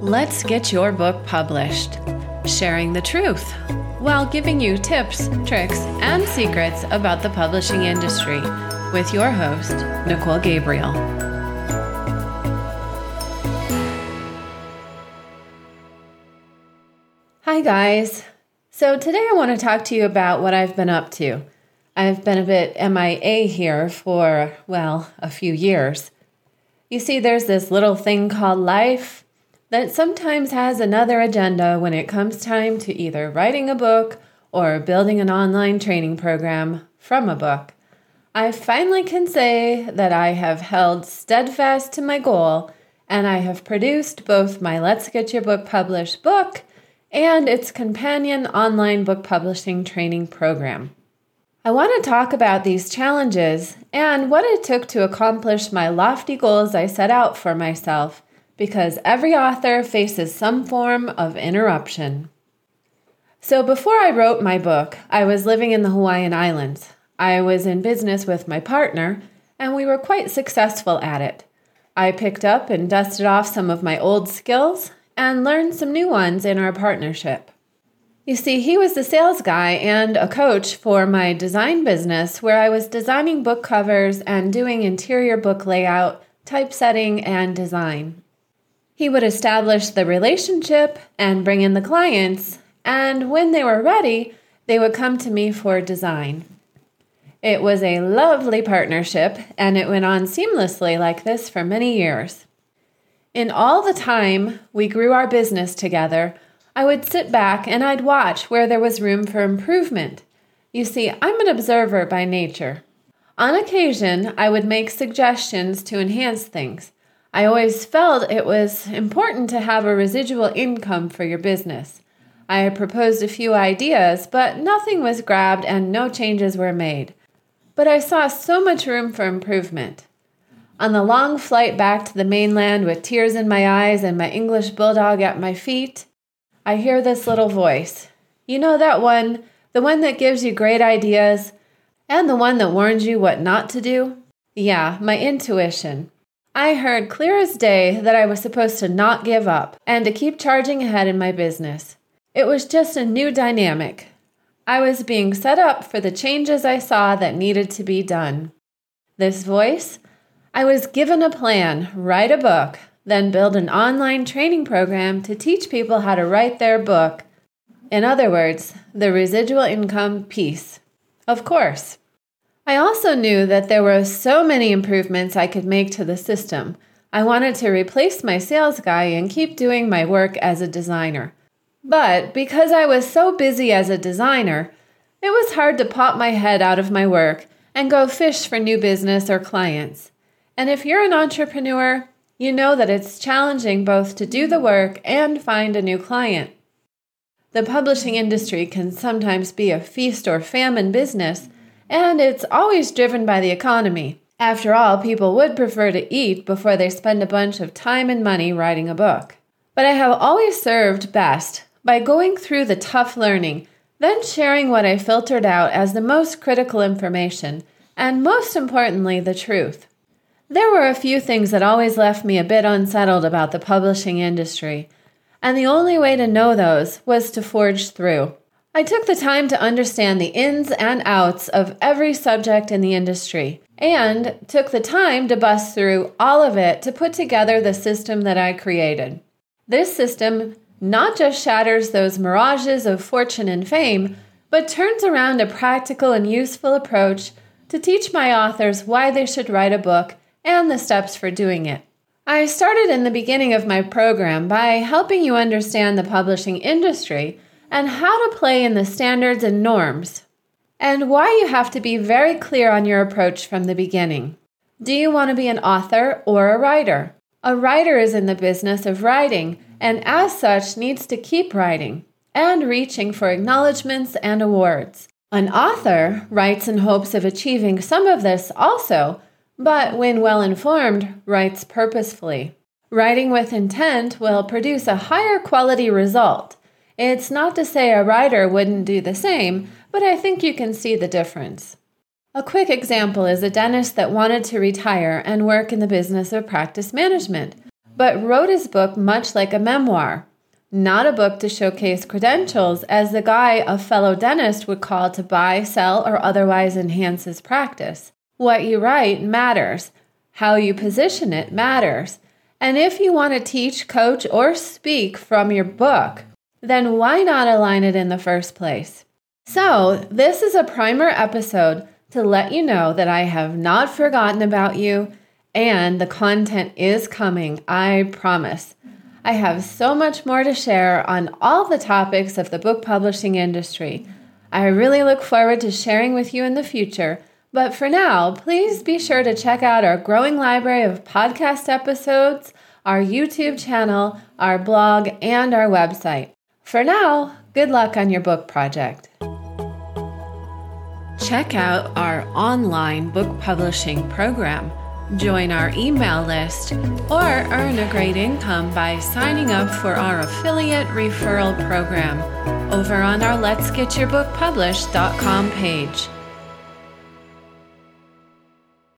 Let's get your book published, sharing the truth while giving you tips, tricks, and secrets about the publishing industry with your host, Nicole Gabriel. Hi, guys. So, today I want to talk to you about what I've been up to. I've been a bit MIA here for, well, a few years. You see, there's this little thing called life that sometimes has another agenda when it comes time to either writing a book or building an online training program from a book. I finally can say that I have held steadfast to my goal and I have produced both my Let's Get Your Book Published book and its companion online book publishing training program. I want to talk about these challenges and what it took to accomplish my lofty goals I set out for myself because every author faces some form of interruption. So, before I wrote my book, I was living in the Hawaiian Islands. I was in business with my partner, and we were quite successful at it. I picked up and dusted off some of my old skills and learned some new ones in our partnership. You see, he was the sales guy and a coach for my design business, where I was designing book covers and doing interior book layout, typesetting, and design. He would establish the relationship and bring in the clients, and when they were ready, they would come to me for design. It was a lovely partnership, and it went on seamlessly like this for many years. In all the time we grew our business together, I would sit back and I'd watch where there was room for improvement. You see, I'm an observer by nature. On occasion, I would make suggestions to enhance things. I always felt it was important to have a residual income for your business. I had proposed a few ideas, but nothing was grabbed and no changes were made. But I saw so much room for improvement. On the long flight back to the mainland with tears in my eyes and my English bulldog at my feet, I hear this little voice. You know that one, the one that gives you great ideas, and the one that warns you what not to do? Yeah, my intuition. I heard clear as day that I was supposed to not give up and to keep charging ahead in my business. It was just a new dynamic. I was being set up for the changes I saw that needed to be done. This voice? I was given a plan write a book, then build an online training program to teach people how to write their book. In other words, the residual income piece. Of course. I also knew that there were so many improvements I could make to the system. I wanted to replace my sales guy and keep doing my work as a designer. But because I was so busy as a designer, it was hard to pop my head out of my work and go fish for new business or clients. And if you're an entrepreneur, you know that it's challenging both to do the work and find a new client. The publishing industry can sometimes be a feast or famine business and it's always driven by the economy. After all, people would prefer to eat before they spend a bunch of time and money writing a book. But I have always served best by going through the tough learning, then sharing what I filtered out as the most critical information, and most importantly, the truth. There were a few things that always left me a bit unsettled about the publishing industry, and the only way to know those was to forge through. I took the time to understand the ins and outs of every subject in the industry and took the time to bust through all of it to put together the system that I created. This system not just shatters those mirages of fortune and fame, but turns around a practical and useful approach to teach my authors why they should write a book and the steps for doing it. I started in the beginning of my program by helping you understand the publishing industry and how to play in the standards and norms, and why you have to be very clear on your approach from the beginning. Do you want to be an author or a writer? A writer is in the business of writing, and as such needs to keep writing and reaching for acknowledgments and awards. An author writes in hopes of achieving some of this also, but when well informed, writes purposefully. Writing with intent will produce a higher quality result it's not to say a writer wouldn't do the same, but I think you can see the difference. A quick example is a dentist that wanted to retire and work in the business of practice management, but wrote his book much like a memoir, not a book to showcase credentials as the guy a fellow dentist would call to buy, sell, or otherwise enhance his practice. What you write matters, how you position it matters. And if you want to teach, coach, or speak from your book, then why not align it in the first place? So, this is a primer episode to let you know that I have not forgotten about you and the content is coming, I promise. I have so much more to share on all the topics of the book publishing industry. I really look forward to sharing with you in the future. But for now, please be sure to check out our growing library of podcast episodes, our YouTube channel, our blog, and our website. For now, good luck on your book project. Check out our online book publishing program. Join our email list or earn a great income by signing up for our affiliate referral program over on our Let's Get Your Book Published.com page.